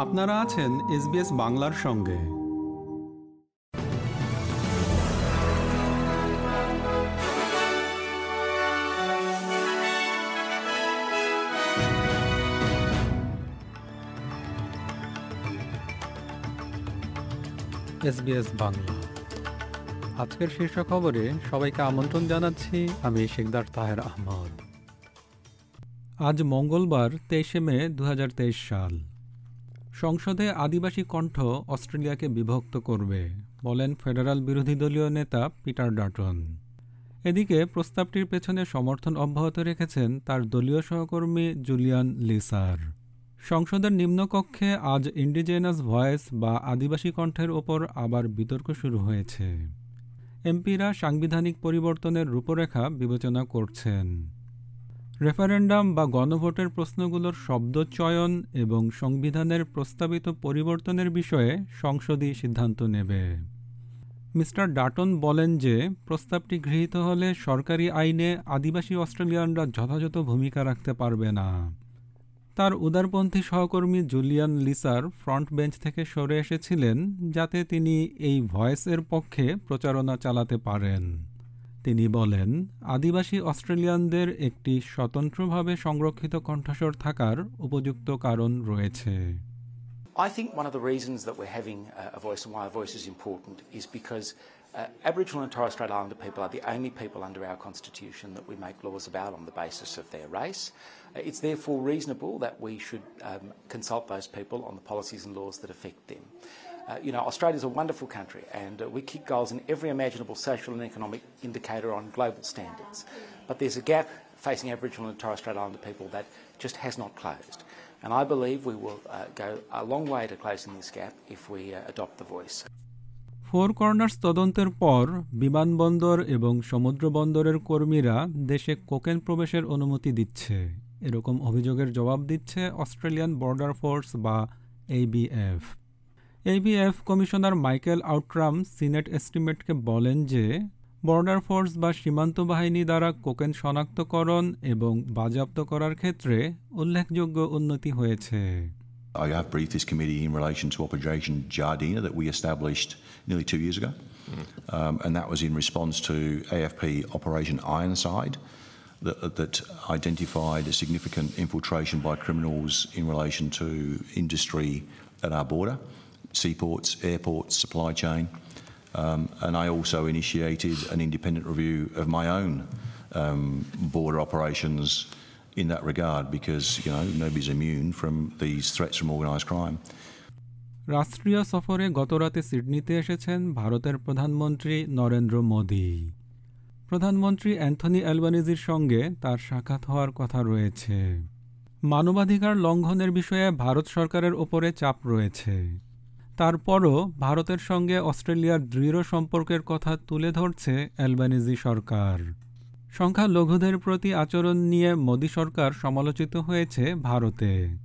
আপনারা আছেন এসবিএস বাংলার সঙ্গে। এসবিএস বাংলা। আজকের শীর্ষ খবরে সবাইকে আমন্ত্রণ জানাচ্ছি আমি শেখদার তাহের আহমদ। আজ মঙ্গলবার তেইশে মে দু হাজার তেইশ সাল। সংসদে আদিবাসী কণ্ঠ অস্ট্রেলিয়াকে বিভক্ত করবে, বলেন ফেডারাল বিরোধী দলীয় নেতা পিটার ডাটন। এদিকে প্রস্তাবটির পেছনে সমর্থন অব্যাহত রেখেছেন তার দলীয় সহকর্মী জুলিয়ান লিসার। সংসদের নিম্নকক্ষে আজ ইন্ডিজেনাস ভয়েস বা আদিবাসী কণ্ঠের ওপর আবার বিতর্ক শুরু হয়েছে। এমপিরা সাংবিধানিক পরিবর্তনের রূপরেখা বিবেচনা করছেন। রেফারেন্ডাম বা গণভোটের প্রশ্নগুলোর শব্দ চয়ন এবং সংবিধানের প্রস্তাবিত পরিবর্তনের বিষয়ে সংসদই সিদ্ধান্ত নেবে। মিস্টার ডাটন বলেন যে, প্রস্তাবটি গৃহীত হলে সরকারি আইনে আদিবাসী অস্ট্রেলিয়ানরা যথাযথ ভূমিকা রাখতে পারবে না। তার উদারপন্থী সহকর্মী জুলিয়ান লিসার ফ্রন্ট বেঞ্চ থেকে সরে এসেছিলেন যাতে তিনি এই ভয়েসের পক্ষে প্রচারণা চালাতে পারেন। তিনি বলেন আদিবাসী অস্ট্রেলিয়ানদের একটি স্বতন্ত্রভাবে সংরক্ষিত কণ্ঠস্বর থাকার উপযুক্ত কারণ রয়েছে I think one of the reasons that we're having a voice and why a voice is important is because uh, Aboriginal and Torres Strait Islander people are the only people under our constitution that we make laws about on the basis of their race. Uh, it's therefore reasonable that we should um, consult those people on the policies and laws that affect them. Uh, you know, Australia's a wonderful country and uh, we kick goals in every imaginable social and economic indicator on global standards. But there's a gap facing Aboriginal and Torres Strait Islander people that just has not closed. And I believe we will uh, go a long way to closing this gap if we uh, adopt the voice. Four corners তদন্তের পর বিমানবন্দর এবং সমুদ্র বন্দরের কর্মীরা দেশে cocaine প্রবেশের অনুমতি দিচ্ছে এরকম অভিযোগের জবাব দিচ্ছে অস্ট্রেলিয়ান বর্ডার ফোর্স বা ABF ABF commissioner Michael Outram senate এস্টিমেটকে বলেন যে বর্ডার ফোর্স বা সীমান্ত বাহিনী দ্বারা কোকেন শনাক্তকরণ এবং বাজেয়াপ্ত করার ক্ষেত্রে উল্লেখযোগ্য উন্নতি হয়েছে I have briefed this committee in relation to Operation Jardina that we established nearly two years ago. Mm. Um, and that was in response to AFP Operation Ironside that, that identified a significant infiltration by criminals in relation to industry at our border, seaports, airports, supply chain. Um, and I also initiated an independent review of my own um, border operations in that regard because, you know, nobody's immune from these threats from organised crime. রাষ্ট্রীয় সফরে গতরাতে সিডনিতে এসেছেন ভারতের প্রধানমন্ত্রী নরেন্দ্র মোদী প্রধানমন্ত্রী Anthony অ্যালবানিজির সঙ্গে তার সাক্ষাৎ হওয়ার কথা রয়েছে মানবাধিকার লঙ্ঘনের বিষয়ে ভারত সরকারের ওপরে চাপ রয়েছে তারপরও ভারতের সঙ্গে অস্ট্রেলিয়ার দৃঢ় সম্পর্কের কথা তুলে ধরছে অ্যালবানিজি সরকার। সংখ্যালঘুদের প্রতি আচরণ নিয়ে মোদী সরকার সমালোচিত হয়েছে ভারতে।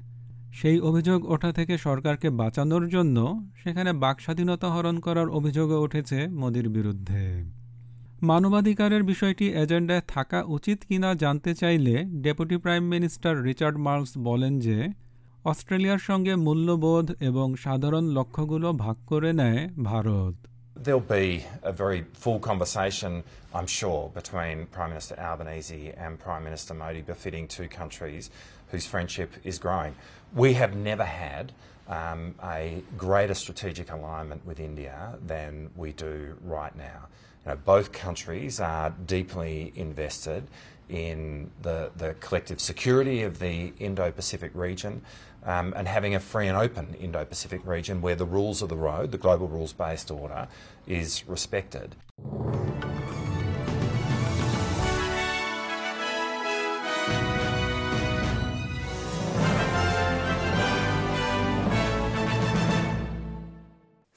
সেই অভিযোগ ওঠা থেকে সরকারকে বাঁচানোর জন্য সেখানে বাকস্বাধীনতা হরণ করার অভিযোগও উঠেছে মোদির বিরুদ্ধে। মানবাধিকারের বিষয়টি এজেন্ডায় থাকা উচিত কিনা জানতে চাইলে deputy prime minister Richard Marles বলেন যে অস্ট্রেলিয়ার সঙ্গে মূল্যবোধ এবং সাধারণ লক্ষ্যগুলো ভাগ করে নেয় Bharat There'll be a very full conversation, I'm sure, between Prime Minister Albanese and Prime Minister Modi, befitting two countries whose friendship is growing. We have never had um, a greater strategic alignment with India than we do right now. You know, both countries are deeply invested in the, the collective security of the Indo Pacific region um, and having a free and open Indo Pacific region where the rules of the road, the global rules based order, is respected.